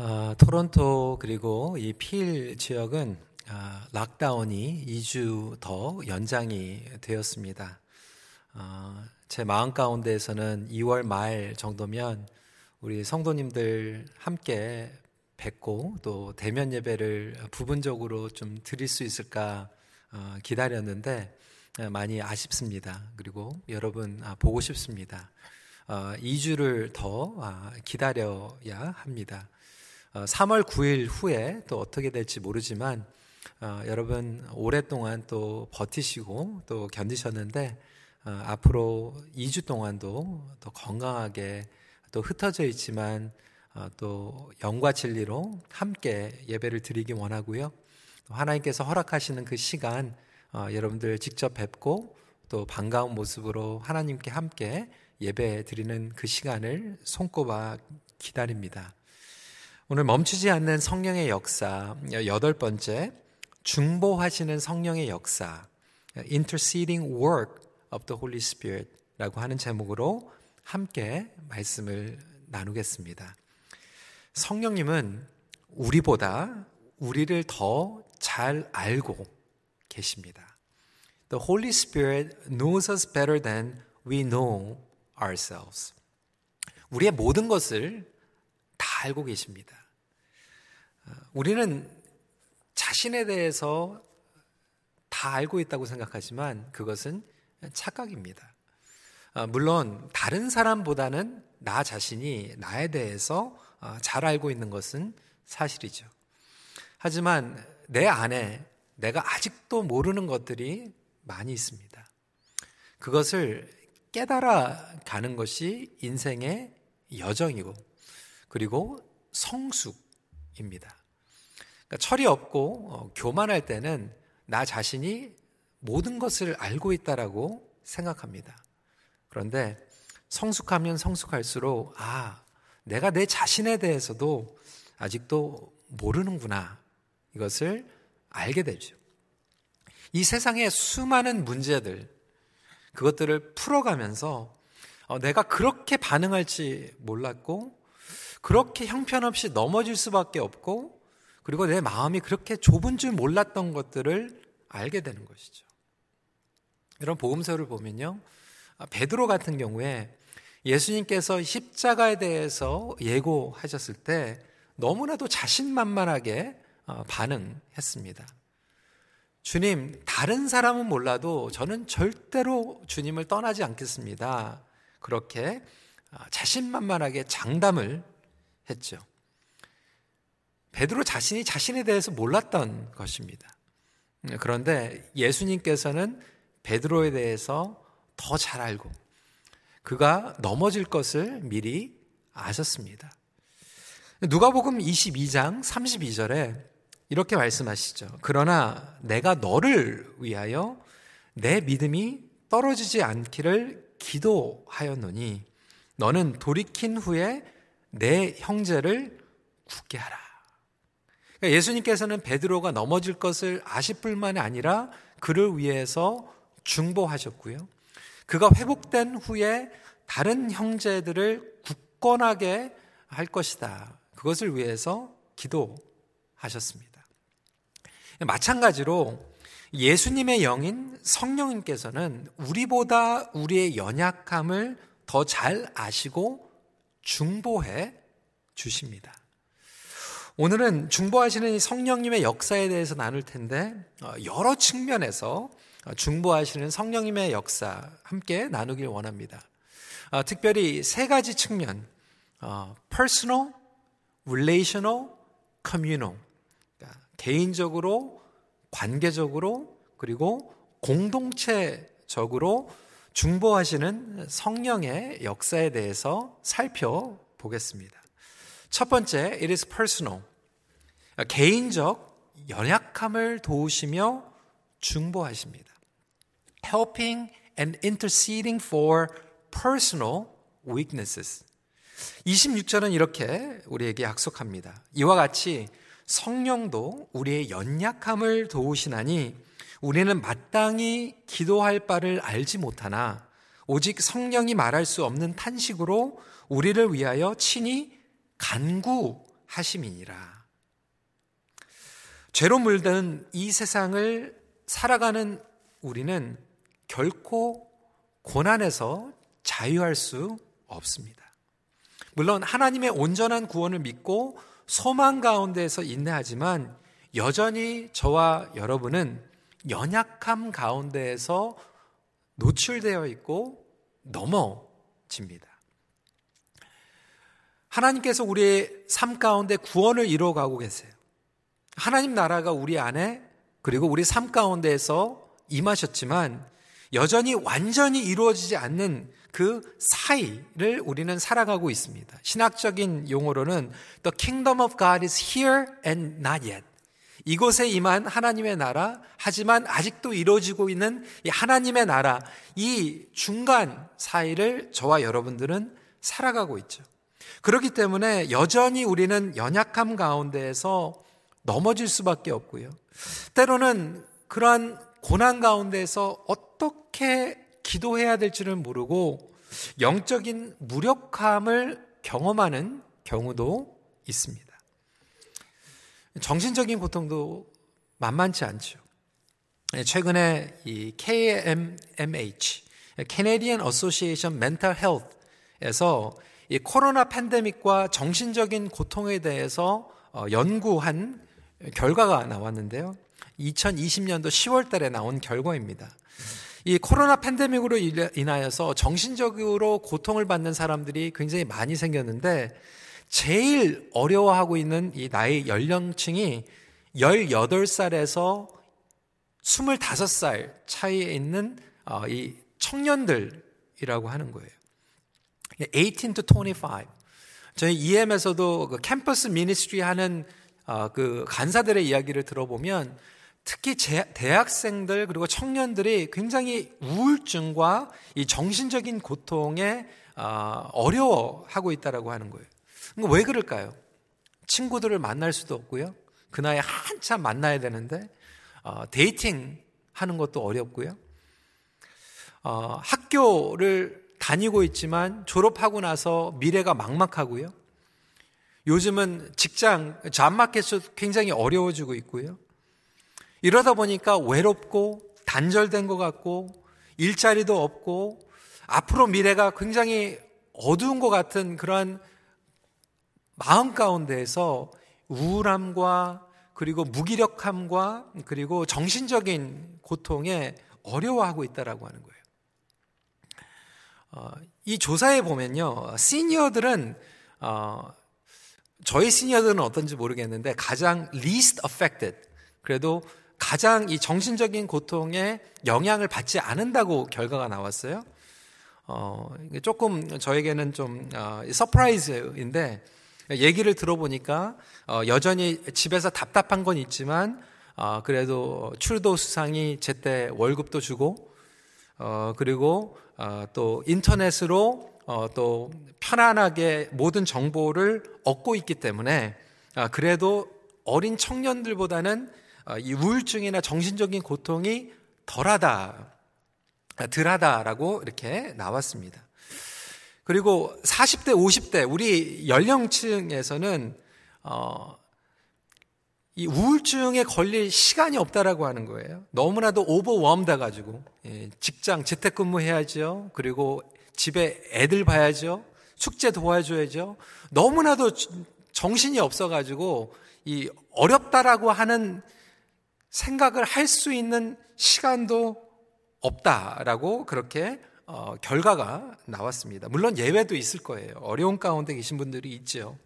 어, 토론토 그리고 이 필 지역은 어, 락다운이 2주 더 연장이 되었습니다. 어, 제 마음 가운데에서는 2월 말 정도면 우리 성도님들 함께 뵙고 또 대면 예배를 부분적으로 좀 드릴 수 있을까 어, 기다렸는데 어, 많이 아쉽습니다. 그리고 여러분 아, 보고 싶습니다. 2주를 더 아, 기다려야 합니다. 3월 어, 9일 후에 또 어떻게 될지 모르지만 어, 여러분 오랫동안 또 버티시고 또 견디셨는데 어, 앞으로 2주 동안도 더 건강하게 또 흩어져 있지만 어, 또 영과 진리로 함께 예배를 드리기 원하고요. 하나님께서 허락하시는 그 시간 어, 여러분들 직접 뵙고 또 반가운 모습으로 하나님께 함께 예배 드리는 그 시간을 손꼽아 기다립니다. 오늘 멈추지 않는 성령의 역사 여덟 번째 중보하시는 성령의 역사 interceding work of the Holy Spirit라고 하는 제목으로 함께 말씀을 나누겠습니다. 성령님은 우리보다 우리를 더 잘 알고 계십니다. The Holy Spirit knows us better than we know ourselves. 우리의 모든 것을 다 알고 계십니다. 우리는 자신에 대해서 다 알고 있다고 생각하지만 그것은 착각입니다. 아, 물론 다른 사람보다는 나 자신이 나에 대해서 아, 잘 알고 있는 것은 사실이죠. 하지만 내 안에 내가 아직도 모르는 것들이 많이 있습니다. 그것을 깨달아 가는 것이 인생의 여정이고 그리고 성숙입니다. 그러니까 철이 없고 어, 교만할 때는 나 자신이 모든 것을 알고 있다라고 생각합니다. 그런데 성숙하면 성숙할수록 아, 내가 내 자신에 대해서도 아직도 모르는구나. 이것을 알게 되죠. 이 세상의 수많은 문제들, 그것들을 풀어가면서 어, 내가 그렇게 반응할지 몰랐고, 그렇게 형편없이 넘어질 수밖에 없고, 그리고 내 마음이 그렇게 좁은 줄 몰랐던 것들을 알게 되는 것이죠. 이런 복음서를 보면요. 아, 베드로 같은 경우에 예수님께서 십자가에 대해서 예고하셨을 때 너무나도 자신만만하게 어, 반응했습니다. 주님, 다른 사람은 몰라도 저는 절대로 주님을 떠나지 않겠습니다. 그렇게 아, 자신만만하게 장담을 했죠. 베드로 자신이 자신에 대해서 몰랐던 것입니다. 그런데 예수님께서는 베드로에 대해서 더 잘 알고 그가 넘어질 것을 미리 아셨습니다. 누가복음 22장 32절에 이렇게 말씀하시죠. 그러나 내가 너를 위하여 내 믿음이 떨어지지 않기를 기도하였노니 너는 돌이킨 후에 내 형제를 굳게 하라. 그러니까 예수님께서는 베드로가 넘어질 것을 아실 뿐만이 아니라 그를 위해서 중보하셨고요. 그가 회복된 후에 다른 형제들을 굳건하게 할 것이다. 그것을 위해서 기도하셨습니다. 마찬가지로 예수님의 영인 성령님께서는 우리보다 우리의 연약함을 더 잘 아시고 중보해 주십니다. 오늘은 중보하시는 성령님의 역사에 대해서 나눌 텐데 어, 여러 측면에서 어, 중보하시는 성령님의 역사 함께 나누길 원합니다. 어, 특별히 세 가지 측면, personal, relational, communal. 그러니까 개인적으로, 관계적으로, 그리고 공동체적으로 중보하시는 성령의 역사에 대해서 살펴보겠습니다. 첫 번째, it is personal. 개인적 연약함을 도우시며 중보하십니다. helping and interceding for personal weaknesses. 26절은 이렇게 우리에게 약속합니다. 이와 같이 성령도 우리의 연약함을 도우시나니 우리는 마땅히 기도할 바를 알지 못하나 오직 성령이 말할 수 없는 탄식으로 우리를 위하여 친히 간구 하심이니라. 죄로 물든 이 세상을 살아가는 우리는 결코 고난에서 자유할 수 없습니다. 물론 하나님의 온전한 구원을 믿고 소망 가운데에서 인내하지만 여전히 저와 여러분은 연약함 가운데에서 노출되어 있고 넘어집니다. 하나님께서 우리의 삶 가운데 구원을 이루어가고 계세요. 하나님 나라가 우리 안에 그리고 우리 삶 가운데에서 임하셨지만 여전히 완전히 이루어지지 않는 그 사이를 우리는 살아가고 있습니다. 신학적인 용어로는 The kingdom of God is here and not yet. 이곳에 임한 하나님의 나라, 하지만 아직도 이루어지고 있는 이 하나님의 나라, 이 중간 사이를 저와 여러분들은 살아가고 있죠. 그렇기 때문에 여전히 우리는 연약함 가운데에서 넘어질 수밖에 없고요. 때로는 그러한 고난 가운데서 어떻게 기도해야 될지를 모르고 영적인 무력함을 경험하는 경우도 있습니다. 정신적인 고통도 만만치 않죠. 최근에 이 KMMH, Canadian Association Mental Health에서 이 코로나 팬데믹과 정신적인 고통에 대해서 어, 연구한 결과가 나왔는데요. 2020년도 10월 달에 나온 결과입니다. 이 코로나 팬데믹으로 인하여서 정신적으로 고통을 받는 사람들이 굉장히 많이 생겼는데 제일 어려워하고 있는 이 나이 연령층이 18살에서 25살 차이에 있는 어, 이 청년들이라고 하는 거예요. 18 to 25. 저희 EM에서도 그 캠퍼스 미니스트리 하는 어, 그 간사들의 이야기를 들어보면 특히 대학생들 그리고 청년들이 굉장히 우울증과 이 정신적인 고통에 어, 어려워하고 있다라고 하는 거예요. 왜 그럴까요? 친구들을 만날 수도 없고요. 그 나이에 한참 만나야 되는데 어, dating 하는 것도 어렵고요. 어, 학교를 다니고 있지만 졸업하고 나서 미래가 막막하고요. 요즘은 직장, 잡마켓도 굉장히 어려워지고 있고요. 이러다 보니까 외롭고 단절된 것 같고 일자리도 없고 앞으로 미래가 굉장히 어두운 것 같은 그러한 마음 가운데에서 우울함과 그리고 무기력함과 그리고 정신적인 고통에 어려워하고 있다라고 하는 거예요. 어, 이 조사에 보면요, 시니어들은 어, 저희 시니어들은 어떤지 모르겠는데 가장 least affected 그래도 가장 이 정신적인 고통에 영향을 받지 않는다고 결과가 나왔어요. 어, 조금 저에게는 좀 어, surprise인데 얘기를 들어보니까 어, 여전히 집에서 답답한 건 있지만 어, 그래도 출도 수상이 제때 월급도 주고 어, 그리고 어, 또 인터넷으로 어, 또 편안하게 모든 정보를 얻고 있기 때문에 아, 그래도 어린 청년들보다는 어, 이 우울증이나 정신적인 고통이 덜하다, 아, 덜하다라고 이렇게 나왔습니다. 그리고 40대, 50대 우리 연령층에서는 어, 이 우울증에 걸릴 시간이 없다라고 하는 거예요. 너무나도 오버웜 돼 가지고 예, 직장 재택근무 해야죠. 그리고 집에 애들 봐야죠. 숙제 도와줘야죠. 너무나도 정신이 없어가지고 이 어렵다라고 하는 생각을 할 수 있는 시간도 없다라고 그렇게 어, 결과가 나왔습니다. 물론 예외도 있을 거예요. 어려운 가운데 계신 분들이 있죠.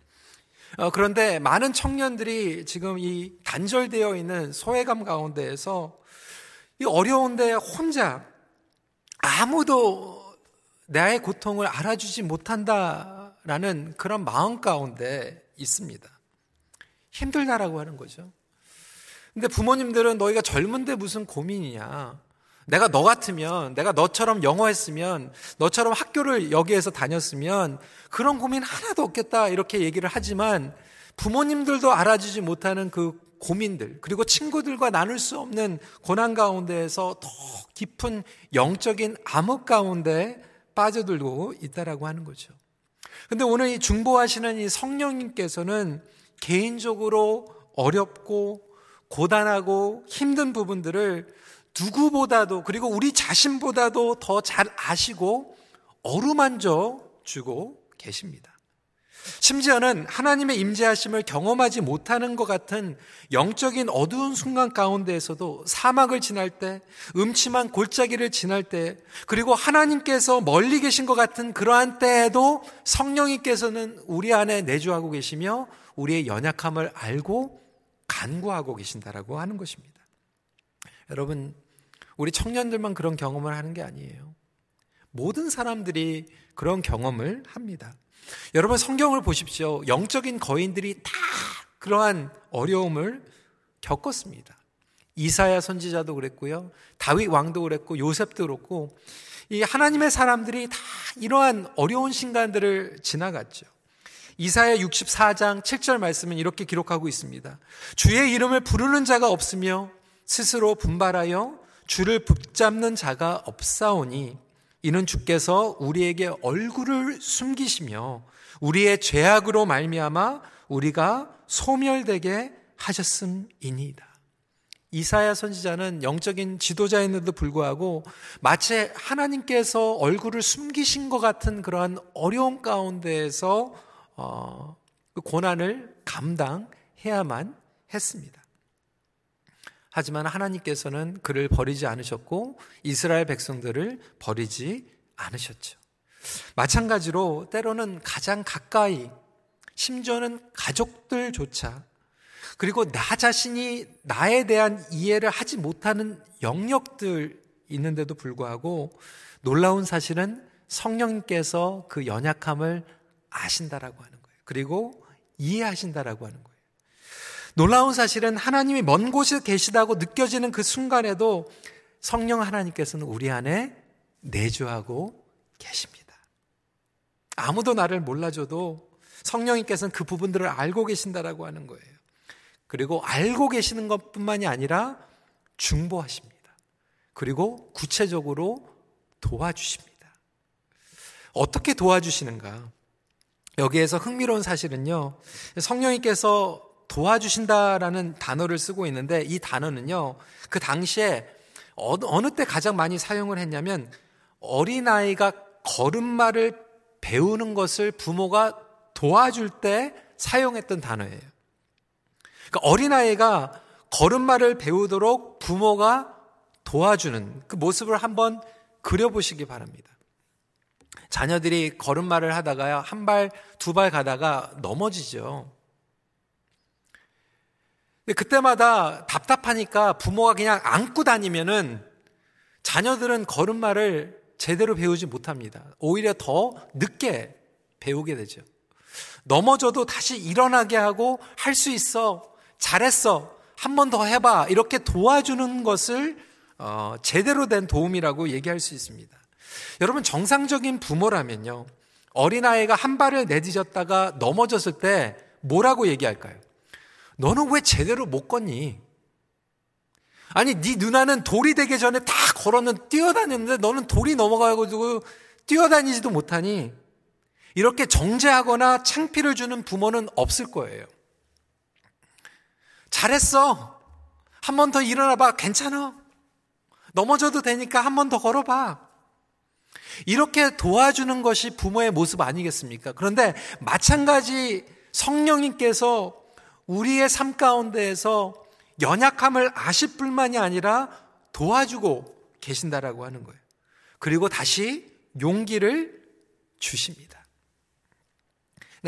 어, 그런데 많은 청년들이 지금 이 단절되어 있는 소외감 가운데에서 이 어려운데 혼자 아무도 나의 고통을 알아주지 못한다라는 그런 마음 가운데 있습니다. 힘들다라고 하는 거죠. 근데 부모님들은 너희가 젊은데 무슨 고민이냐. 내가 너 같으면, 내가 너처럼 영어 했으면, 너처럼 학교를 여기에서 다녔으면 그런 고민 하나도 없겠다. 이렇게 얘기를 하지만 부모님들도 알아주지 못하는 그 고민들, 그리고 친구들과 나눌 수 없는 고난 가운데에서 더 깊은 영적인 암흑 가운데 빠져들고 있다라고 하는 거죠. 근데 오늘 이 중보하시는 이 성령님께서는 개인적으로 어렵고 고단하고 힘든 부분들을 누구보다도 그리고 우리 자신보다도 더 잘 아시고 어루만져 주고 계십니다. 심지어는 하나님의 임재하심을 경험하지 못하는 것 같은 영적인 어두운 순간 가운데에서도 사막을 지날 때, 음침한 골짜기를 지날 때, 그리고 하나님께서 멀리 계신 것 같은 그러한 때에도 성령님께서는 우리 안에 내주하고 계시며 우리의 연약함을 알고 간구하고 계신다라고 하는 것입니다. 여러분, 우리 청년들만 그런 경험을 하는 게 아니에요. 모든 사람들이 그런 경험을 합니다. 여러분 성경을 보십시오. 영적인 거인들이 다 그러한 어려움을 겪었습니다. 이사야 선지자도 그랬고요. 다윗 왕도 그랬고 요셉도 그렇고 이 하나님의 사람들이 다 이러한 어려운 순간들을 지나갔죠. 이사야 64장 7절 말씀은 이렇게 기록하고 있습니다. 주의 이름을 부르는 자가 없으며 스스로 분발하여 주를 붙잡는 자가 없사오니 이는 주께서 우리에게 얼굴을 숨기시며 우리의 죄악으로 말미암아 우리가 소멸되게 하셨음이니이다. 이사야 선지자는 영적인 지도자인데도 불구하고 마치 하나님께서 얼굴을 숨기신 것 같은 그러한 어려움 가운데에서 어, 그 고난을 감당해야만 했습니다. 하지만 하나님께서는 그를 버리지 않으셨고 이스라엘 백성들을 버리지 않으셨죠. 마찬가지로 때로는 가장 가까이 심지어는 가족들조차 그리고 나 자신이 나에 대한 이해를 하지 못하는 영역들 있는데도 불구하고 놀라운 사실은 성령님께서 그 연약함을 아신다라고 하는 거예요. 그리고 이해하신다라고 하는 거예요. 놀라운 사실은 하나님이 먼 곳에 계시다고 느껴지는 그 순간에도 성령 하나님께서는 우리 안에 내주하고 계십니다. 아무도 나를 몰라줘도 성령님께서는 그 부분들을 알고 계신다라고 하는 거예요. 그리고 알고 계시는 것뿐만이 아니라 중보하십니다. 그리고 구체적으로 도와주십니다. 어떻게 도와주시는가? 여기에서 흥미로운 사실은요, 성령님께서 도와주신다라는 단어를 쓰고 있는데 이 단어는요, 그 당시에 어느, 때 가장 많이 사용을 했냐면 어린아이가 걸음마를 배우는 것을 부모가 도와줄 때 사용했던 단어예요. 그러니까 어린아이가 걸음마를 배우도록 부모가 도와주는 그 모습을 한번 그려보시기 바랍니다. 자녀들이 걸음마를 하다가 한 발, 두 발 가다가 넘어지죠. 근데 그때마다 답답하니까 부모가 그냥 안고 다니면은 자녀들은 걸음마를 제대로 배우지 못합니다. 오히려 더 늦게 배우게 되죠. 넘어져도 다시 일어나게 하고 할 수 있어. 잘했어. 한 번 더 해봐. 이렇게 도와주는 것을 어, 제대로 된 도움이라고 얘기할 수 있습니다. 여러분 정상적인 부모라면요. 어린아이가 한 발을 내딛었다가 넘어졌을 때 뭐라고 얘기할까요? 너는 왜 제대로 못 걷니? 아니, 네 누나는 돌이 되기 전에 다 걸었는 뛰어다녔는데 너는 돌이 넘어가가지고 뛰어다니지도 못하니 이렇게 정죄하거나 창피를 주는 부모는 없을 거예요. 잘했어. 한 번 더 일어나봐. 괜찮아. 넘어져도 되니까 한 번 더 걸어봐. 이렇게 도와주는 것이 부모의 모습 아니겠습니까? 그런데 마찬가지 성령님께서 우리의 삶 가운데에서 연약함을 아실 뿐만이 아니라 도와주고 계신다라고 하는 거예요. 그리고 다시 용기를 주십니다.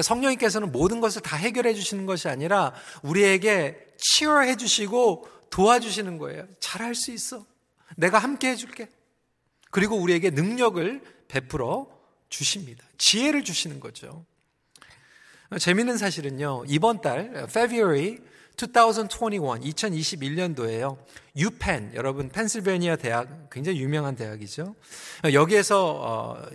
성령님께서는 모든 것을 다 해결해 주시는 것이 아니라 우리에게 치유해 주시고 도와주시는 거예요. 잘할 수 있어. 내가 함께 해줄게. 그리고 우리에게 능력을 베풀어 주십니다. 지혜를 주시는 거죠. 재밌는 사실은요. 이번 달 February 2021 2021년도에요. 유펜 여러분 펜실베니아 대학 굉장히 유명한 대학이죠. 여기에서 어,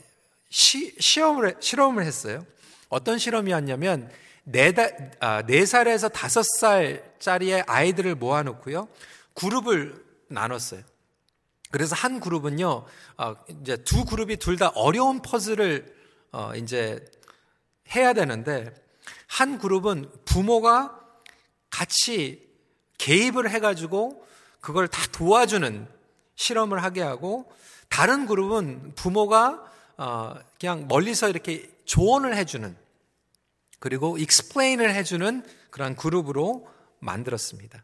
시, 시험을 실험을 했어요. 어떤 실험이었냐면 네, 달, 아, 네 살에서 다섯 살짜리의 아이들을 모아놓고요 그룹을 나눴어요. 그래서 한 그룹은요, 어, 이제 두 그룹이 둘 다 어려운 퍼즐을 어, 이제 해야 되는데 한 그룹은 부모가 같이 개입을 해가지고 그걸 다 도와주는 실험을 하게 하고 다른 그룹은 부모가 어, 그냥 멀리서 이렇게 조언을 해주는 그리고 explain을 해주는 그러한 그룹으로 만들었습니다.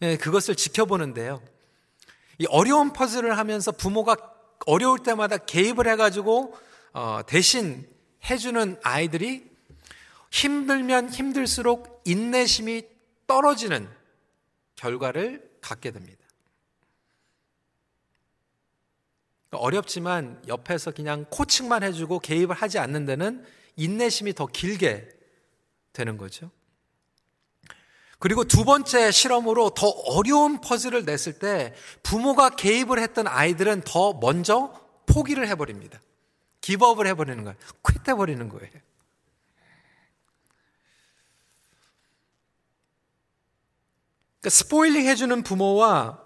네, 그것을 지켜보는데요. 이 어려운 퍼즐을 하면서 부모가 어려울 때마다 개입을 해가지고 어, 대신 해주는 아이들이 힘들면 힘들수록 인내심이 떨어지는 결과를 갖게 됩니다. 어렵지만 옆에서 그냥 코칭만 해주고 개입을 하지 않는 데는 인내심이 더 길게 되는 거죠. 그리고 두 번째 실험으로 더 어려운 퍼즐을 냈을 때 부모가 개입을 했던 아이들은 더 먼저 포기를 해버립니다. 기법을 해버리는 거예요. 퀴트 해버리는 거예요. 그러니까 스포일링 해주는 부모와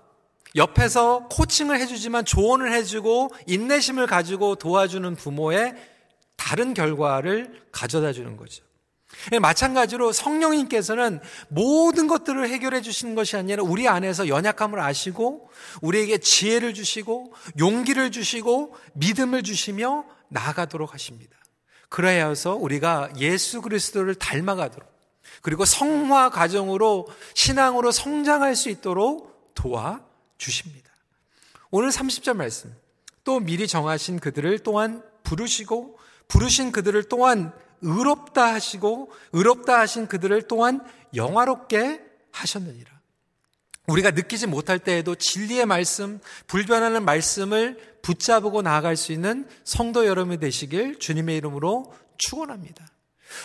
옆에서 코칭을 해주지만 조언을 해주고 인내심을 가지고 도와주는 부모의 다른 결과를 가져다 주는 거죠. 예, 마찬가지로 성령님께서는 모든 것들을 해결해 주시는 것이 아니라 우리 안에서 연약함을 아시고 우리에게 지혜를 주시고 용기를 주시고 믿음을 주시며 나아가도록 하십니다. 그래야 해서 우리가 예수 그리스도를 닮아가도록 그리고 성화 과정으로 신앙으로 성장할 수 있도록 도와 주십니다. 오늘 30절 말씀. 또 미리 정하신 그들을 또한 부르시고 부르신 그들을 또한 의롭다 하시고 의롭다 하신 그들을 또한 영화롭게 하셨느니라. 우리가 느끼지 못할 때에도 진리의 말씀, 불변하는 말씀을 붙잡고 나아갈 수 있는 성도 여러분이 되시길 주님의 이름으로 축원합니다.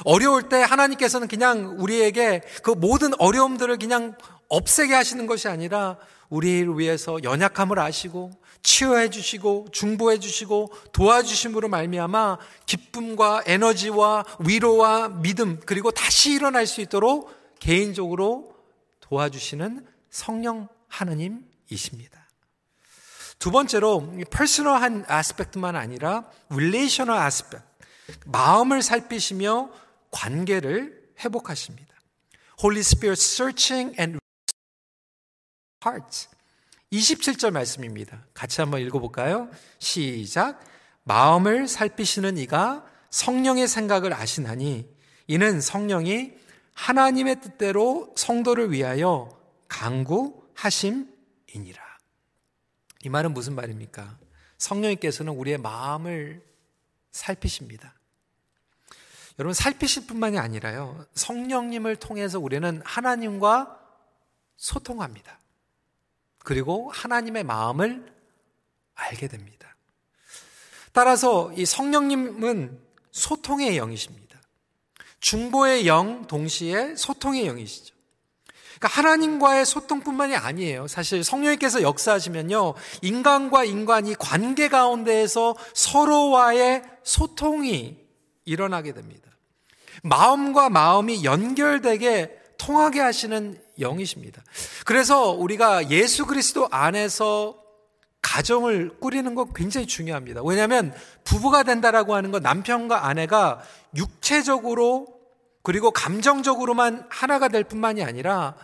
어려울 때 하나님께서는 그냥 우리에게 그 모든 어려움들을 그냥 없애게 하시는 것이 아니라 우리를 위해서 연약함을 아시고 치유해 주시고 중보해 주시고 도와주심으로 말미암아 기쁨과 에너지와 위로와 믿음 그리고 다시 일어날 수 있도록 개인적으로 도와주시는 성령 하나님이십니다. 두 번째로 personal한 aspect만 아니라 relational aspect 마음을 살피시며 관계를 회복하십니다. Holy Spirit searching and hearts. 27절 말씀입니다. 같이 한번 읽어볼까요? 시작. 마음을 살피시는 이가 성령의 생각을 아시나니 이는 성령이 하나님의 뜻대로 성도를 위하여 강구하심이니라. 이 말은 무슨 말입니까? 성령님께서는 우리의 마음을 살피십니다. 여러분, 살피실 뿐만이 아니라요, 성령님을 통해서 우리는 하나님과 소통합니다. 그리고 하나님의 마음을 알게 됩니다. 따라서 이 성령님은 소통의 영이십니다. 중보의 영 동시에 소통의 영이시죠. 그러니까 하나님과의 소통뿐만이 아니에요. 사실 성령님께서 역사하시면요. 인간과 인간이 관계 가운데에서 서로와의 소통이 일어나게 됩니다. 마음과 마음이 연결되게 통하게 하시는 영이십니다. 그래서 우리가 예수 그리스도 안에서 가정을 꾸리는 거 굉장히 중요합니다. 왜냐하면 부부가 된다라고 하는 건 남편과 아내가 육체적으로 그리고 감정적으로만 하나가 될 뿐만이 아니라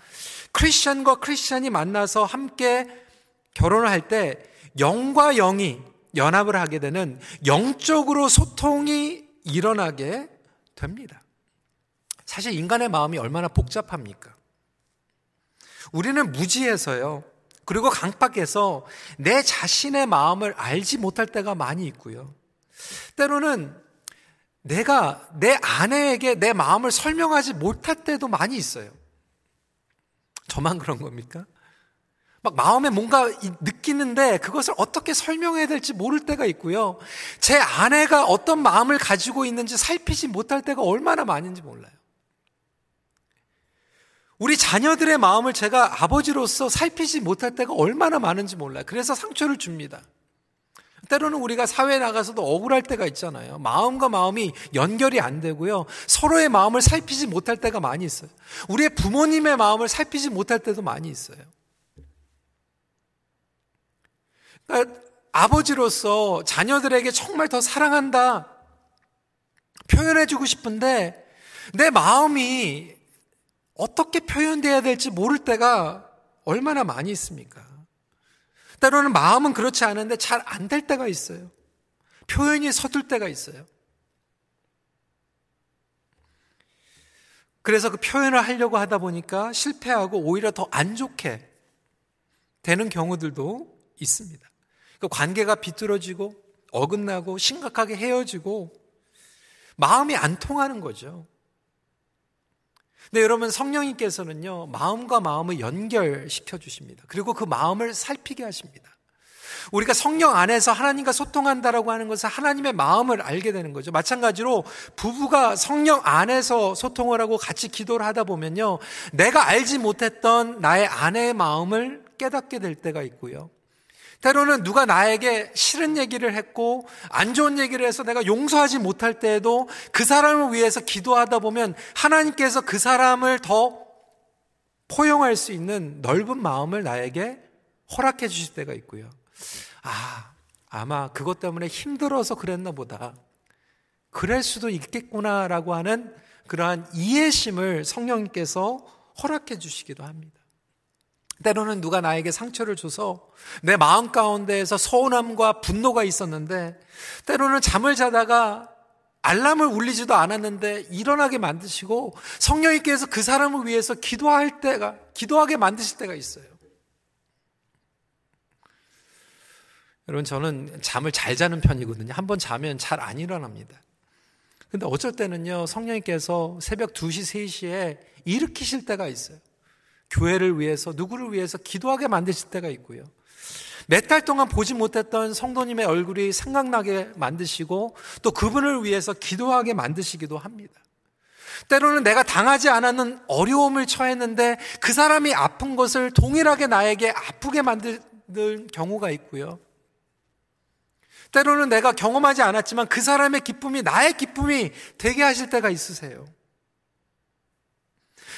크리스천과 크리스천이 만나서 함께 결혼을 할 때 영과 영이 연합을 하게 되는 영적으로 소통이 일어나게 됩니다. 사실 인간의 마음이 얼마나 복잡합니까? 우리는 무지해서요. 그리고 강박해서 내 자신의 마음을 알지 못할 때가 많이 있고요. 때로는 내가 내 아내에게 내 마음을 설명하지 못할 때도 많이 있어요. 저만 그런 겁니까? 막 마음에 뭔가 느끼는데 그것을 어떻게 설명해야 될지 모를 때가 있고요. 제 아내가 어떤 마음을 가지고 있는지 살피지 못할 때가 얼마나 많은지 몰라요. 우리 자녀들의 마음을 제가 아버지로서 살피지 못할 때가 얼마나 많은지 몰라요. 그래서 상처를 줍니다. 때로는 우리가 사회에 나가서도 억울할 때가 있잖아요. 마음과 마음이 연결이 안 되고요. 서로의 마음을 살피지 못할 때가 많이 있어요. 우리의 부모님의 마음을 살피지 못할 때도 많이 있어요. 그러니까 아버지로서 자녀들에게 정말 더 사랑한다. 표현해주고 싶은데 내 마음이 어떻게 표현돼야 될지 모를 때가 얼마나 많이 있습니까? 때로는 마음은 그렇지 않은데 잘 안 될 때가 있어요. 표현이 서툴 때가 있어요. 그래서 그 표현을 하려고 하다 보니까 실패하고 오히려 더 안 좋게 되는 경우들도 있습니다. 그 관계가 비뚤어지고 어긋나고 심각하게 헤어지고 마음이 안 통하는 거죠. 근데 여러분 성령님께서는요, 마음과 마음을 연결시켜 주십니다. 그리고 그 마음을 살피게 하십니다. 우리가 성령 안에서 하나님과 소통한다라고 하는 것은 하나님의 마음을 알게 되는 거죠. 마찬가지로 부부가 성령 안에서 소통을 하고 같이 기도를 하다 보면요. 내가 알지 못했던 나의 아내의 마음을 깨닫게 될 때가 있고요. 때로는 누가 나에게 싫은 얘기를 했고 안 좋은 얘기를 해서 내가 용서하지 못할 때에도 그 사람을 위해서 기도하다 보면 하나님께서 그 사람을 더 포용할 수 있는 넓은 마음을 나에게 허락해 주실 때가 있고요. 아, 아마 그것 때문에 힘들어서 그랬나 보다. 그럴 수도 있겠구나라고 하는 그러한 이해심을 성령님께서 허락해 주시기도 합니다. 때로는 누가 나에게 상처를 줘서 내 마음 가운데에서 서운함과 분노가 있었는데 때로는 잠을 자다가 알람을 울리지도 않았는데 일어나게 만드시고 성령님께서 그 사람을 위해서 기도할 때가 기도하게 만드실 때가 있어요. 여러분 저는 잠을 잘 자는 편이거든요. 한번 자면 잘 안 일어납니다. 근데 어쩔 때는요. 성령님께서 새벽 2시, 3시에 일으키실 때가 있어요. 교회를 위해서 누구를 위해서 기도하게 만드실 때가 있고요. 몇 달 동안 보지 못했던 성도님의 얼굴이 생각나게 만드시고 또 그분을 위해서 기도하게 만드시기도 합니다. 때로는 내가 당하지 않았는 어려움을 처했는데 그 사람이 아픈 것을 동일하게 나에게 아프게 만드는 경우가 있고요. 때로는 내가 경험하지 않았지만 그 사람의 기쁨이 나의 기쁨이 되게 하실 때가 있으세요.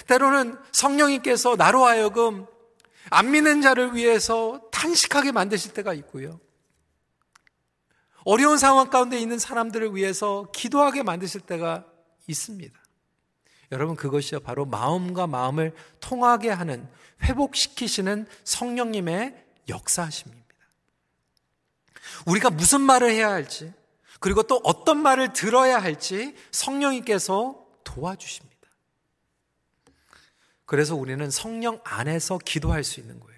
때로는 성령님께서 나로 하여금 안 믿는 자를 위해서 탄식하게 만드실 때가 있고요. 어려운 상황 가운데 있는 사람들을 위해서 기도하게 만드실 때가 있습니다. 여러분, 그것이 바로 마음과 마음을 통하게 하는, 회복시키시는 성령님의 역사하십니다. 우리가 무슨 말을 해야 할지, 그리고 또 어떤 말을 들어야 할지 성령님께서 도와주십니다. 그래서 우리는 성령 안에서 기도할 수 있는 거예요.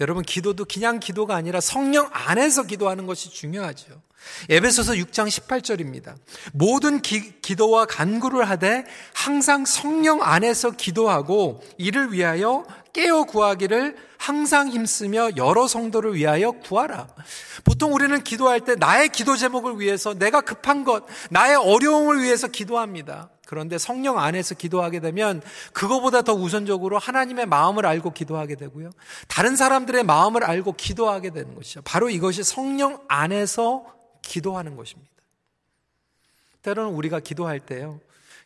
여러분, 기도도 그냥 기도가 아니라 성령 안에서 기도하는 것이 중요하죠. 에베소서 6장 18절입니다. 모든 기, 기도와 간구를 하되 항상 성령 안에서 기도하고 이를 위하여 깨어 구하기를 항상 힘쓰며 여러 성도를 위하여 구하라. 보통 우리는 기도할 때 나의 기도 제목을 위해서 내가 급한 것, 나의 어려움을 위해서 기도합니다. 그런데 성령 안에서 기도하게 되면 그거보다 더 우선적으로 하나님의 마음을 알고 기도하게 되고요. 다른 사람들의 마음을 알고 기도하게 되는 것이죠. 바로 이것이 성령 안에서 기도하는 것입니다. 때로는 우리가 기도할 때요.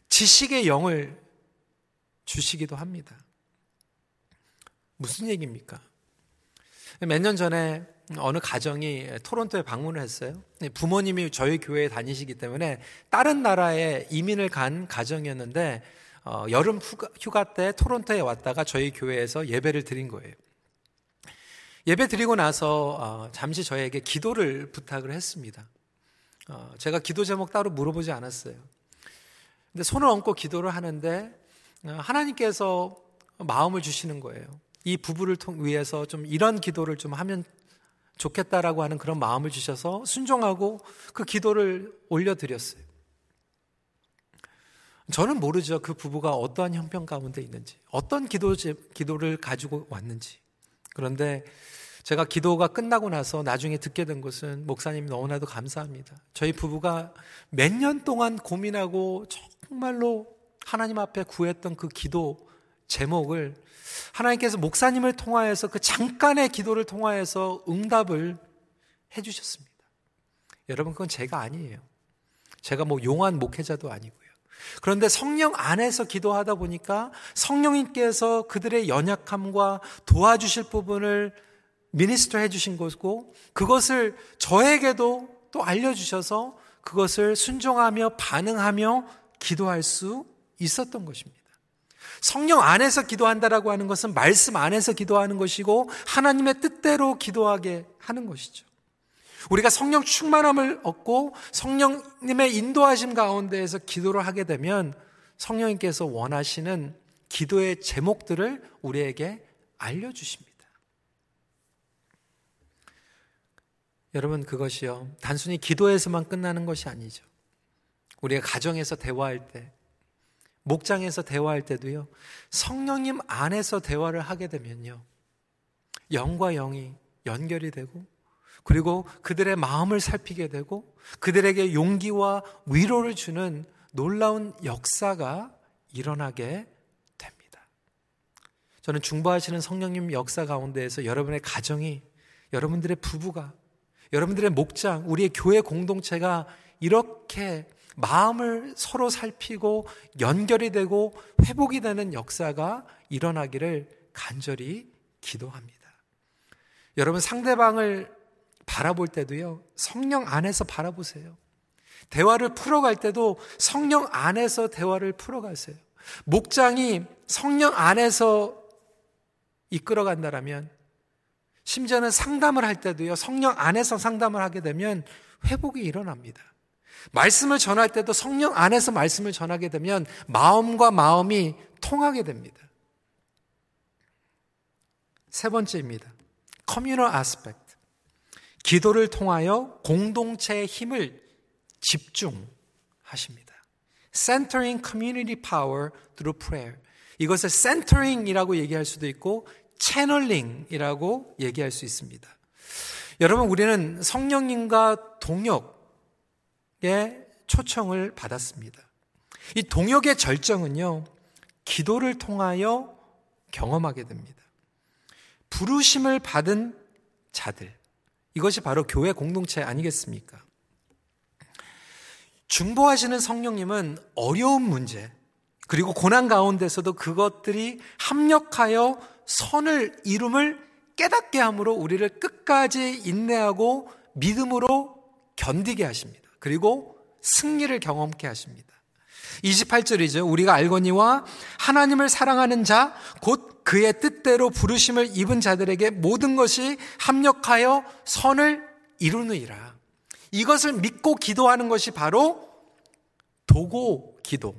지식의 영을 주시기도 합니다. 무슨 얘기입니까? 몇 년 전에 어느 가정이 토론토에 방문을 했어요. 부모님이 저희 교회에 다니시기 때문에 다른 나라에 이민을 간 가정이었는데 어, 여름 휴가, 휴가 때 토론토에 왔다가 저희 교회에서 예배를 드린 거예요. 예배 드리고 나서 어, 잠시 저에게 기도를 부탁을 했습니다. 어, 제가 기도 제목 따로 물어보지 않았어요. 근데 손을 얹고 기도를 하는데 어, 하나님께서 마음을 주시는 거예요. 이 부부를 통 위해서 좀 이런 기도를 좀 하면 좋겠다라고 하는 그런 마음을 주셔서 순종하고 그 기도를 올려드렸어요. 저는 모르죠. 그 부부가 어떠한 형편 가운데 있는지, 어떤 기도, 기도를 가지고 왔는지. 그런데 제가 기도가 끝나고 나서 나중에 듣게 된 것은 목사님 너무나도 감사합니다. 저희 부부가 몇 년 동안 고민하고 정말로 하나님 앞에 구했던 그 기도 제목을 하나님께서 목사님을 통하여서 그 잠깐의 기도를 통하여서 응답을 해주셨습니다. 여러분, 그건 제가 아니에요. 제가 뭐 용한 목회자도 아니고요. 그런데 성령 안에서 기도하다 보니까 성령님께서 그들의 연약함과 도와주실 부분을 미니스터 해주신 것이고 그것을 저에게도 또 알려주셔서 그것을 순종하며 반응하며 기도할 수 있었던 것입니다. 성령 안에서 기도한다라고 하는 것은 말씀 안에서 기도하는 것이고 하나님의 뜻대로 기도하게 하는 것이죠. 우리가 성령 충만함을 얻고 성령님의 인도하심 가운데에서 기도를 하게 되면 성령님께서 원하시는 기도의 제목들을 우리에게 알려주십니다. 여러분, 그것이요. 단순히 기도에서만 끝나는 것이 아니죠. 우리가 가정에서 대화할 때, 목장에서 대화할 때도요, 성령님 안에서 대화를 하게 되면요, 영과 영이 연결이 되고, 그리고 그들의 마음을 살피게 되고, 그들에게 용기와 위로를 주는 놀라운 역사가 일어나게 됩니다. 저는 중보하시는 성령님 역사 가운데에서 여러분의 가정이, 여러분들의 부부가, 여러분들의 목장, 우리의 교회 공동체가 이렇게 마음을 서로 살피고 연결이 되고 회복이 되는 역사가 일어나기를 간절히 기도합니다. 여러분 상대방을 바라볼 때도요, 성령 안에서 바라보세요. 대화를 풀어갈 때도 성령 안에서 대화를 풀어가세요. 목장이 성령 안에서 이끌어 간다라면, 심지어는 상담을 할 때도요, 성령 안에서 상담을 하게 되면 회복이 일어납니다. 말씀을 전할 때도 성령 안에서 말씀을 전하게 되면 마음과 마음이 통하게 됩니다. 세 번째입니다. 커뮤널 아스펙트. 기도를 통하여 공동체의 힘을 집중하십니다. Centering community power through prayer. 이것을 centering이라고 얘기할 수도 있고 channeling이라고 얘기할 수 있습니다. 여러분 우리는 성령님과 동역의 초청을 받았습니다. 이 동역의 절정은요. 기도를 통하여 경험하게 됩니다. 부르심을 받은 자들. 이것이 바로 교회 공동체 아니겠습니까? 중보하시는 성령님은 어려운 문제, 그리고 고난 가운데서도 그것들이 합력하여 선을 이룸을 깨닫게 함으로 우리를 끝까지 인내하고 믿음으로 견디게 하십니다. 그리고 승리를 경험케 하십니다. 28절이죠. 우리가 알거니와 하나님을 사랑하는 자, 곧 그의 뜻대로 부르심을 입은 자들에게 모든 것이 합력하여 선을 이루느니라. 이것을 믿고 기도하는 것이 바로 도고 기도.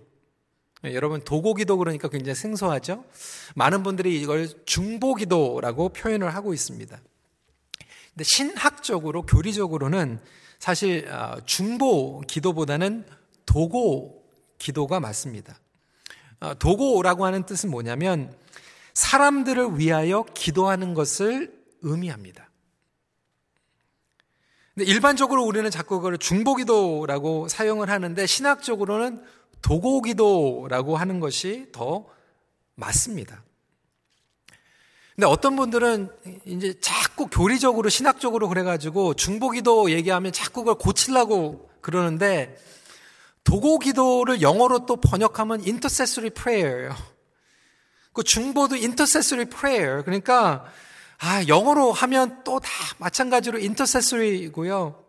네, 여러분 도고 기도 그러니까 굉장히 생소하죠. 많은 분들이 이걸 중보 기도라고 표현을 하고 있습니다. 근데 신학적으로 교리적으로는 사실 아, 중보 기도보다는 도고 기도가 맞습니다. 아, 도고라고 하는 뜻은 뭐냐면 사람들을 위하여 기도하는 것을 의미합니다. 근데 일반적으로 우리는 자꾸 그걸 중보 기도라고 사용을 하는데 신학적으로는 도고 기도라고 하는 것이 더 맞습니다. 근데 어떤 분들은 이제 자꾸 교리적으로 신학적으로 그래가지고 중보기도 얘기하면 자꾸 그걸 고치려고 그러는데 도고 기도를 영어로 또 번역하면 intercessory prayer예요. 그 중보도 intercessory prayer. 그러니까 아, 영어로 하면 또 다 마찬가지로 intercessory고요.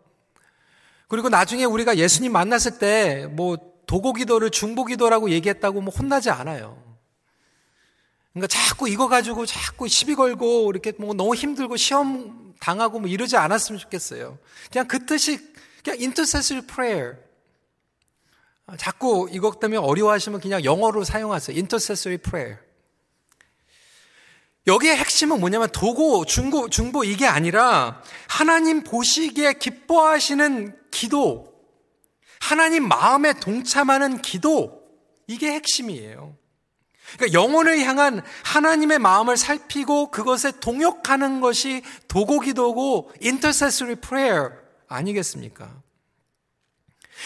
그리고 나중에 우리가 예수님 만났을 때 뭐 도고 기도를 중보 기도라고 얘기했다고 뭐 혼나지 않아요. 그러니까 자꾸 이거 가지고 자꾸 시비 걸고 이렇게 뭐 너무 힘들고 시험 당하고 뭐 이러지 않았으면 좋겠어요. 그냥 그 뜻이 그냥 intercessory prayer. 자꾸 이것 때문에 어려워하시면 그냥 영어로 사용하세요. intercessory prayer. 여기에 핵심은 뭐냐면 도고, 중고, 중보 이게 아니라 하나님 보시기에 기뻐하시는 기도, 하나님 마음에 동참하는 기도, 이게 핵심이에요. 그러니까 영혼을 향한 하나님의 마음을 살피고 그것에 동역하는 것이 도고 기도고 intercessory prayer 아니겠습니까?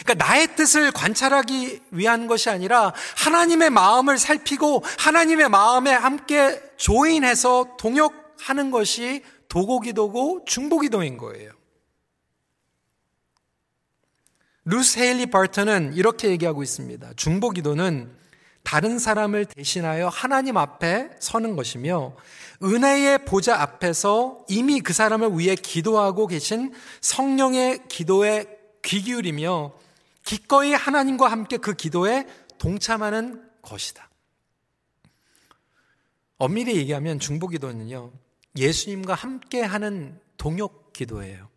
그러니까 나의 뜻을 관찰하기 위한 것이 아니라 하나님의 마음을 살피고 하나님의 마음에 함께 조인해서 동역하는 것이 도고 기도고 중보 기도인 거예요. 루스 헤일리 바턴은 이렇게 얘기하고 있습니다. 중보 기도는 다른 사람을 대신하여 하나님 앞에 서는 것이며 은혜의 보좌 앞에서 이미 그 사람을 위해 기도하고 계신 성령의 기도에 귀 기울이며 기꺼이 하나님과 함께 그 기도에 동참하는 것이다. 엄밀히 얘기하면 중보 기도는요, 예수님과 함께 하는 동역 기도예요.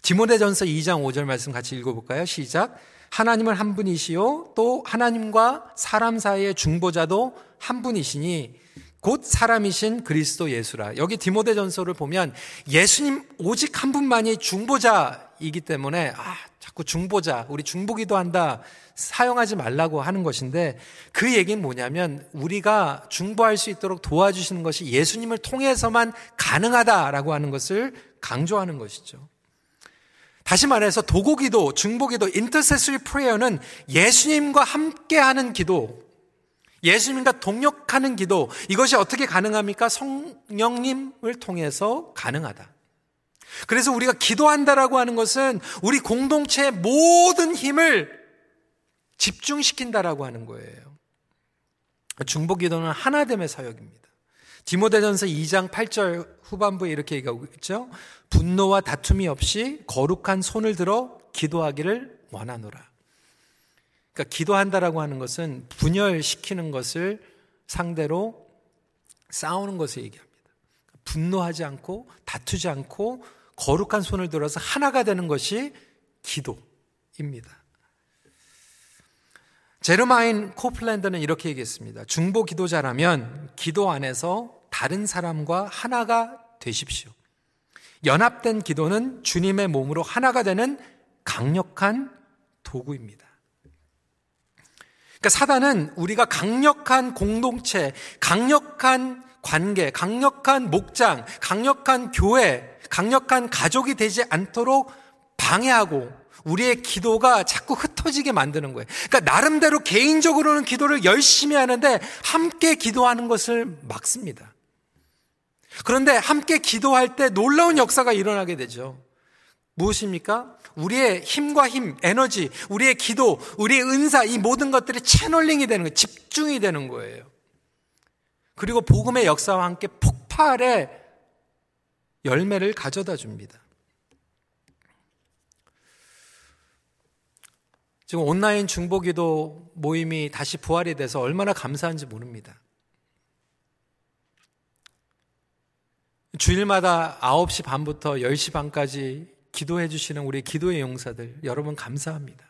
디모데전서 2장 5절 말씀 같이 읽어볼까요? 시작. 하나님은 한 분이시요 또 하나님과 사람 사이의 중보자도 한 분이시니 곧 사람이신 그리스도 예수라. 여기 디모데전서를 보면 예수님 오직 한 분만이 중보자이기 때문에 아, 자꾸 중보자, 우리 중보기도 한다. 사용하지 말라고 하는 것인데 그 얘기는 뭐냐면 우리가 중보할 수 있도록 도와주시는 것이 예수님을 통해서만 가능하다라고 하는 것을 강조하는 것이죠. 다시 말해서 도고기도, 중보기도, 인터세스리 프레이어는 예수님과 함께하는 기도, 예수님과 동역하는 기도, 이것이 어떻게 가능합니까? 성령님을 통해서 가능하다. 그래서 우리가 기도한다라고 하는 것은 우리 공동체의 모든 힘을 집중시킨다라고 하는 거예요. 중보 기도는 하나됨의 사역입니다. 디모데전서 2장 8절 후반부에 이렇게 얘기하고 있죠. 분노와 다툼이 없이 거룩한 손을 들어 기도하기를 원하노라. 그러니까 기도한다라고 하는 것은 분열시키는 것을 상대로 싸우는 것을 얘기합니다. 분노하지 않고 다투지 않고 거룩한 손을 들어서 하나가 되는 것이 기도입니다. 제르마인 코플랜드는 이렇게 얘기했습니다. 중보 기도자라면 기도 안에서 다른 사람과 하나가 되십시오. 연합된 기도는 주님의 몸으로 하나가 되는 강력한 도구입니다. 그러니까 사단은 우리가 강력한 공동체, 강력한 관계, 강력한 목장, 강력한 교회, 강력한 가족이 되지 않도록 방해하고 우리의 기도가 자꾸 흩어지게 만드는 거예요. 그러니까 나름대로 개인적으로는 기도를 열심히 하는데 함께 기도하는 것을 막습니다. 그런데 함께 기도할 때 놀라운 역사가 일어나게 되죠. 무엇입니까? 우리의 힘과 힘, 에너지, 우리의 기도, 우리의 은사, 이 모든 것들이 채널링이 되는 거예요. 집중이 되는 거예요. 그리고 복음의 역사와 함께 폭발의 열매를 가져다 줍니다. 지금 온라인 중보기도 모임이 다시 부활이 돼서 얼마나 감사한지 모릅니다. 주일마다 9시 반부터 10시 반까지 기도해 주시는 우리 기도의 용사들, 여러분 감사합니다.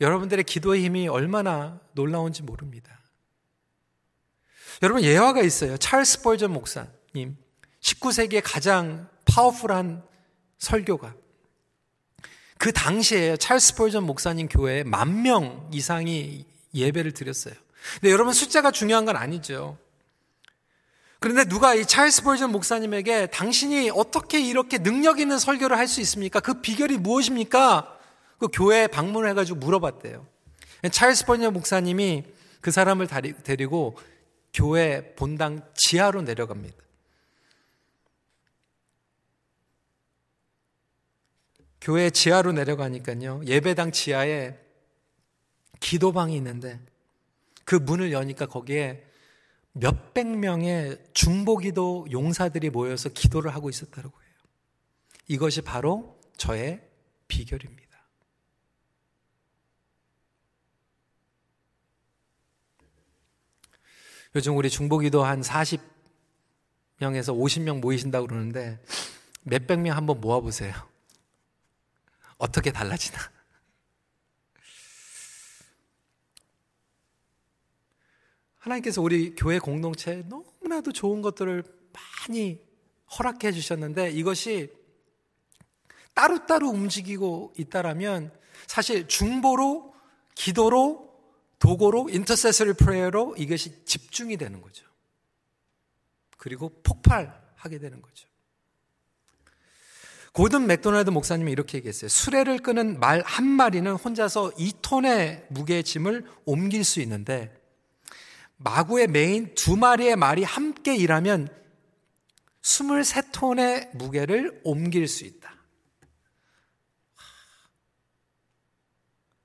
여러분들의 기도의 힘이 얼마나 놀라운지 모릅니다. 여러분 예화가 있어요. 찰스 벌전 목사님. 19세기의 가장 파워풀한 설교가 그 당시에 찰스 폴전 목사님 교회에 만 명 이상이 예배를 드렸어요. 근데 여러분 숫자가 중요한 건 아니죠. 그런데 누가 이 찰스 폴전 목사님에게 당신이 어떻게 이렇게 능력 있는 설교를 할 수 있습니까? 그 비결이 무엇입니까? 그 교회에 방문을 해가지고 물어봤대요. 찰스 폴전 목사님이 그 사람을 데리고 교회 본당 지하로 내려갑니다. 교회 지하로 내려가니까요. 예배당 지하에 기도방이 있는데 그 문을 여니까 거기에 몇백 명의 중보기도 용사들이 모여서 기도를 하고 있었다고 해요. 이것이 바로 저의 비결입니다. 요즘 우리 중보기도 한 40명에서 50명 모이신다고 그러는데 몇백 명 한번 모아보세요. 어떻게 달라지나? 하나님께서 우리 교회 공동체에 너무나도 좋은 것들을 많이 허락해 주셨는데 이것이 따로따로 움직이고 있다라면 사실 중보로 기도로 도고로 intercessory prayer로 이것이 집중이 되는 거죠. 그리고 폭발하게 되는 거죠. 고든 맥도날드 목사님이 이렇게 얘기했어요. 수레를 끄는 말 한 마리는 혼자서 2톤의 무게의 짐을 옮길 수 있는데 마구의 메인 두 마리의 말이 함께 일하면 23톤의 무게를 옮길 수 있다.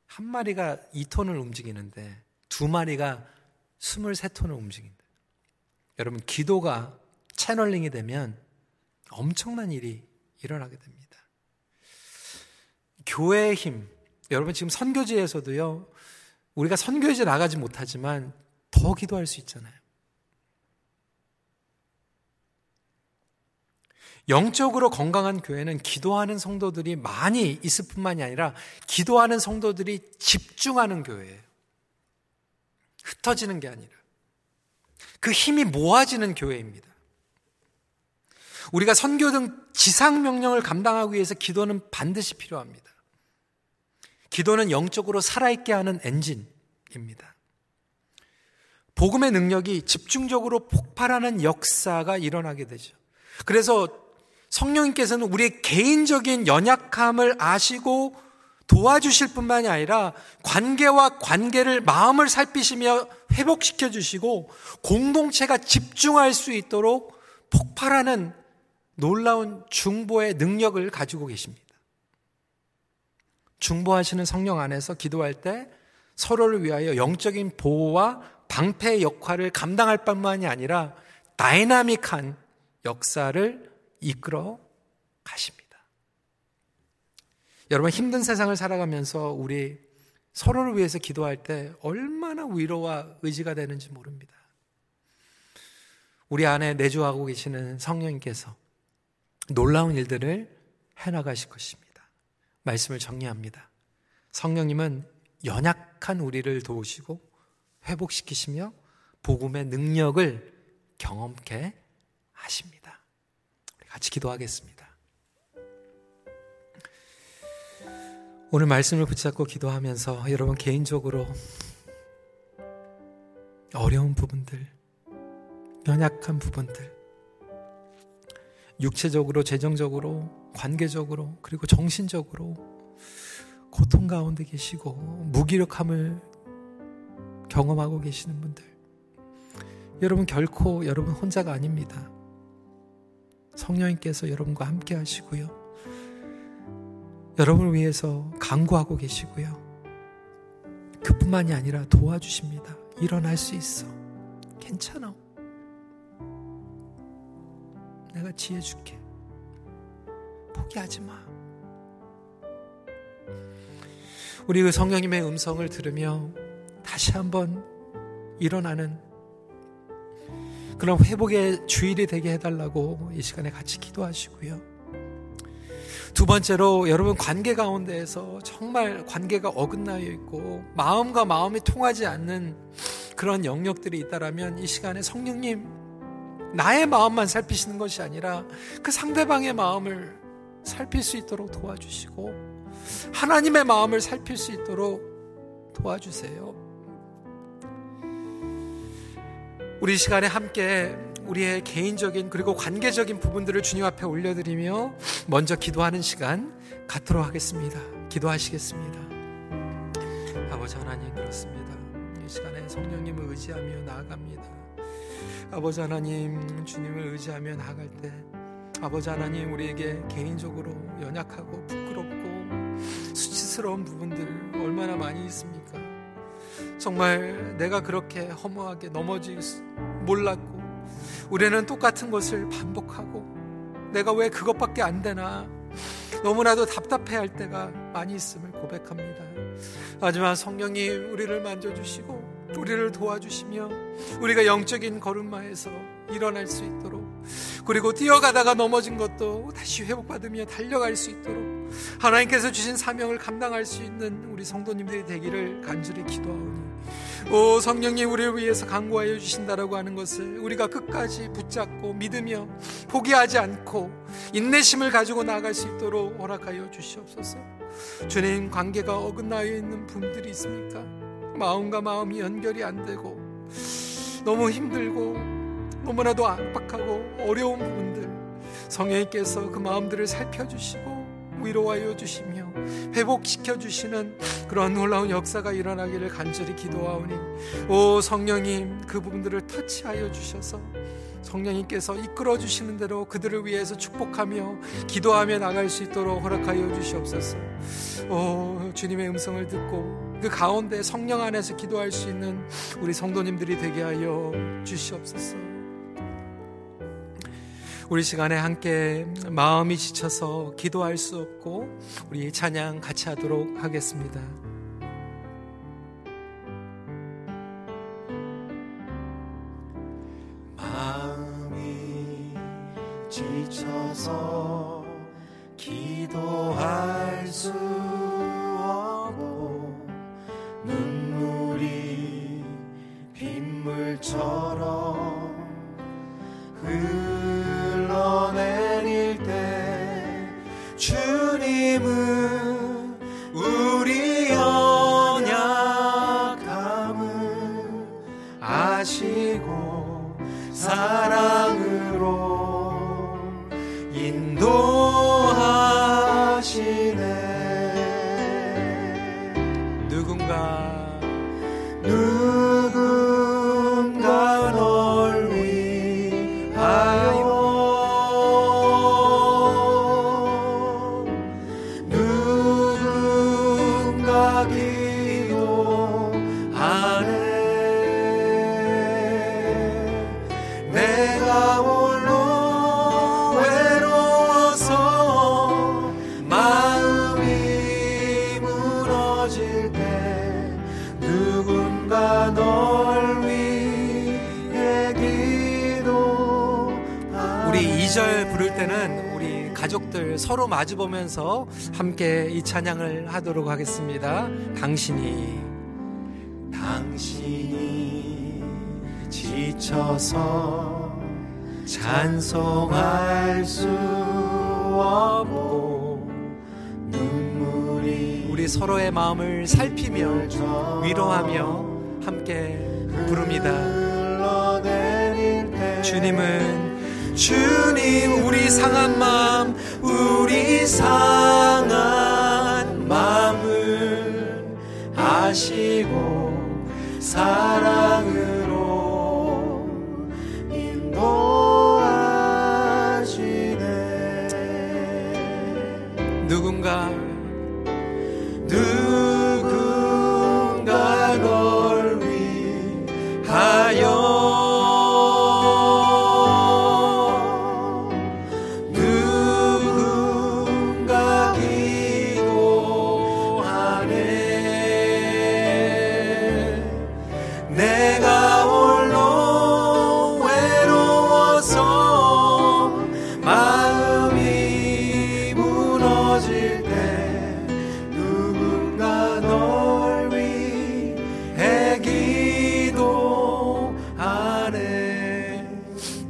한 마리가 2톤을 움직이는데 두 마리가 23톤을 움직인다. 여러분, 기도가 채널링이 되면 엄청난 일이 일어나게 됩니다. 교회의 힘. 여러분 지금 선교지에서도요. 우리가 선교지 나가지 못하지만 더 기도할 수 있잖아요. 영적으로 건강한 교회는 기도하는 성도들이 많이 있을 뿐만이 아니라 기도하는 성도들이 집중하는 교회예요. 흩어지는 게 아니라. 그 힘이 모아지는 교회입니다. 우리가 선교 등 지상 명령을 감당하기 위해서 기도는 반드시 필요합니다. 기도는 영적으로 살아있게 하는 엔진입니다. 복음의 능력이 집중적으로 폭발하는 역사가 일어나게 되죠. 그래서 성령님께서는 우리의 개인적인 연약함을 아시고 도와주실 뿐만이 아니라 관계와 관계를 마음을 살피시며 회복시켜 주시고 공동체가 집중할 수 있도록 폭발하는 놀라운 중보의 능력을 가지고 계십니다. 중보하시는 성령 안에서 기도할 때 서로를 위하여 영적인 보호와 방패의 역할을 감당할 뿐만이 아니라 다이나믹한 역사를 이끌어 가십니다. 여러분 힘든 세상을 살아가면서 우리 서로를 위해서 기도할 때 얼마나 위로와 의지가 되는지 모릅니다. 우리 안에 내주하고 계시는 성령님께서 놀라운 일들을 해나가실 것입니다. 말씀을 정리합니다. 성령님은 연약한 우리를 도우시고 회복시키시며 복음의 능력을 경험케 하십니다. 같이 기도하겠습니다. 오늘 말씀을 붙잡고 기도하면서 여러분 개인적으로 어려운 부분들, 연약한 부분들, 육체적으로, 재정적으로, 관계적으로, 그리고 정신적으로 고통 가운데 계시고 무기력함을 경험하고 계시는 분들. 여러분 결코 여러분 혼자가 아닙니다. 성령님께서 여러분과 함께 하시고요. 여러분을 위해서 강구하고 계시고요. 그뿐만이 아니라 도와주십니다. 일어날 수 있어. 괜찮아. 내가 지혜 줄게. 포기하지 마. 우리 그 성령님의 음성을 들으며 다시 한번 일어나는 그런 회복의 주일이 되게 해달라고 이 시간에 같이 기도하시고요. 두 번째로 여러분 관계 가운데에서 정말 관계가 어긋나여 있고 마음과 마음이 통하지 않는 그런 영역들이 있다라면 이 시간에 성령님 나의 마음만 살피시는 것이 아니라 그 상대방의 마음을 살필 수 있도록 도와주시고 하나님의 마음을 살필 수 있도록 도와주세요. 우리 시간에 함께 우리의 개인적인 그리고 관계적인 부분들을 주님 앞에 올려드리며 먼저 기도하는 시간 갖도록 하겠습니다. 기도하시겠습니다. 아버지 하나님 그렇습니다. 이 시간에 성령님을 의지하며 나아갑니다. 아버지 하나님 주님을 의지하며 나아갈 때 아버지 하나님 우리에게 개인적으로 연약하고 부끄럽고 수치스러운 부분들 얼마나 많이 있습니까? 정말 내가 그렇게 허무하게 넘어지 몰랐고 우리는 똑같은 것을 반복하고 내가 왜 그것밖에 안 되나 너무나도 답답해 할 때가 많이 있음을 고백합니다. 하지만 성령님 우리를 만져주시고 우리를 도와주시며 우리가 영적인 걸음마에서 일어날 수 있도록 그리고 뛰어가다가 넘어진 것도 다시 회복받으며 달려갈 수 있도록 하나님께서 주신 사명을 감당할 수 있는 우리 성도님들이 되기를 간절히 기도하오니 오 성령님 우리를 위해서 강구하여 주신다라고 하는 것을 우리가 끝까지 붙잡고 믿으며 포기하지 않고 인내심을 가지고 나아갈 수 있도록 허락하여 주시옵소서 주님 관계가 어긋나여 있는 분들이 있습니까? 마음과 마음이 연결이 안 되고 너무 힘들고 너무나도 압박하고 어려운 부분들 성령님께서 그 마음들을 살펴주시고 위로하여 주시며 회복시켜 주시는 그러한 놀라운 역사가 일어나기를 간절히 기도하오니 오 성령님 그 부분들을 터치하여 주셔서 성령님께서 이끌어 주시는 대로 그들을 위해서 축복하며 기도하며 나갈 수 있도록 허락하여 주시옵소서. 오 주님의 음성을 듣고 그 가운데 성령 안에서 기도할 수 있는 우리 성도님들이 되게 하여 주시옵소서. 우리 시간에 함께 마음이 지쳐서 기도할 수 없고 우리 찬양 같이 하도록 하겠습니다. 마음이 지쳐서 기도할 수 없고 눈물이 빗물처럼 주 우리 2절 부를 때는 우리 가족들 서로 마주 보면서 함께 이 찬양을 하도록 하겠습니다. 당신이 당신이 지쳐서 찬송할 수 없고 눈물이 우리 서로의 마음을 살피며 위로하며 함께 부릅니다. 주님은 주님 우리 상한 마음 우리 상한 마음을 아시고 사랑으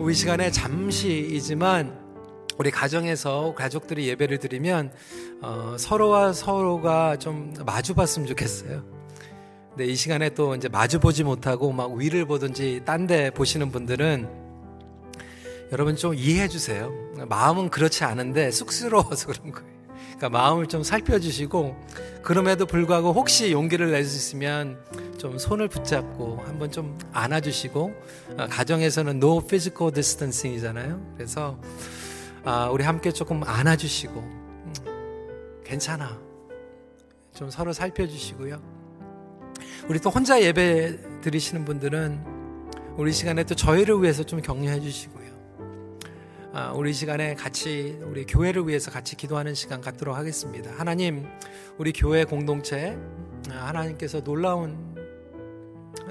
우리 시간에 잠시이지만 우리 가정에서 가족들이 예배를 드리면 어, 서로와 서로가 좀 마주 봤으면 좋겠어요. 근데 이 시간에 또 이제 마주 보지 못하고 막 위를 보든지 딴 데 보시는 분들은 여러분 좀 이해해 주세요. 마음은 그렇지 않은데 쑥스러워서 그런 거예요. 그러니까 마음을 좀 살펴주시고 그럼에도 불구하고 혹시 용기를 낼 수 있으면 좀 손을 붙잡고 한번 좀 안아주시고 어, 가정에서는 no physical distancing이잖아요. 그래서 아, 우리 함께 조금 안아주시고 음, 괜찮아. 좀 서로 살펴주시고요. 우리 또 혼자 예배 드리시는 분들은 우리 시간에 또 저희를 위해서 좀 격려해 주시고요. 아, 우리 시간에 같이 우리 교회를 위해서 같이 기도하는 시간 갖도록 하겠습니다. 하나님, 우리 교회 공동체 아, 하나님께서 놀라운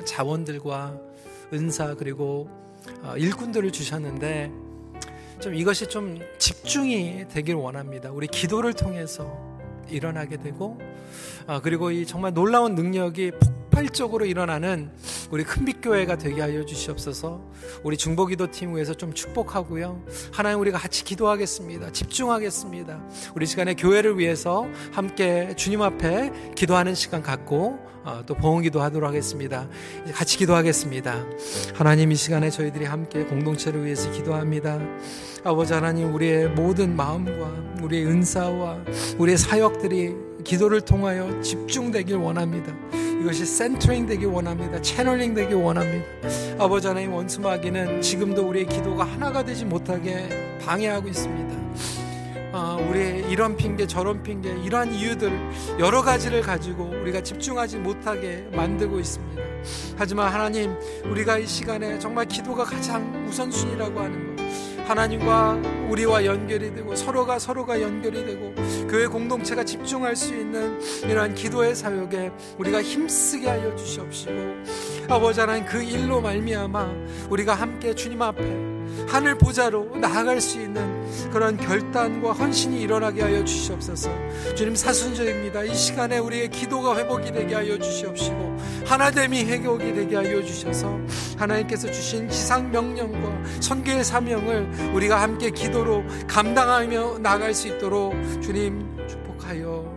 자원들과 은사 그리고 어, 일꾼들을 주셨는데 좀 이것이 좀 집중이 되길 원합니다. 우리 기도를 통해서 일어나게 되고 아, 그리고 이 정말 놀라운 능력이 폭발적으로 일어나는 우리 큰빛교회가 되게 하여 주시옵소서. 우리 중보기도 팀 위해서 좀 축복하고요. 하나님 우리가 같이 기도하겠습니다. 집중하겠습니다. 우리 시간에 교회를 위해서 함께 주님 앞에 기도하는 시간 갖고 어, 또 봉헌기도 하도록 하겠습니다. 같이 기도하겠습니다. 하나님 이 시간에 저희들이 함께 공동체를 위해서 기도합니다. 아버지 하나님 우리의 모든 마음과 우리의 은사와 우리의 사역들이 기도를 통하여 집중되길 원합니다. 이것이 센터링 되길 원합니다. 채널링 되길 원합니다. 아버지 하나님 원수마귀는 지금도 우리의 기도가 하나가 되지 못하게 방해하고 있습니다. 아, 우리의 이런 핑계 저런 핑계 이러한 이유들 여러 가지를 가지고 우리가 집중하지 못하게 만들고 있습니다. 하지만 하나님 우리가 이 시간에 정말 기도가 가장 우선순위라고 하는 것 하나님과 우리와 연결이 되고 서로가 서로가 연결이 되고 교회 공동체가 집중할 수 있는 이러한 기도의 사역에 우리가 힘쓰게 하여 주시옵시고 아버지 하나님 그 일로 말미암아 우리가 함께 주님 앞에 하늘 보좌로 나아갈 수 있는 그런 결단과 헌신이 일어나게 하여 주시옵소서. 주님 사순절입니다. 이 시간에 우리의 기도가 회복이 되게 하여 주시옵시고 하나됨이 회복이 되게 하여 주셔서 하나님께서 주신 지상 명령과 선교의 사명을 우리가 함께 기도로 감당하며 나갈 수 있도록 주님 축복하여.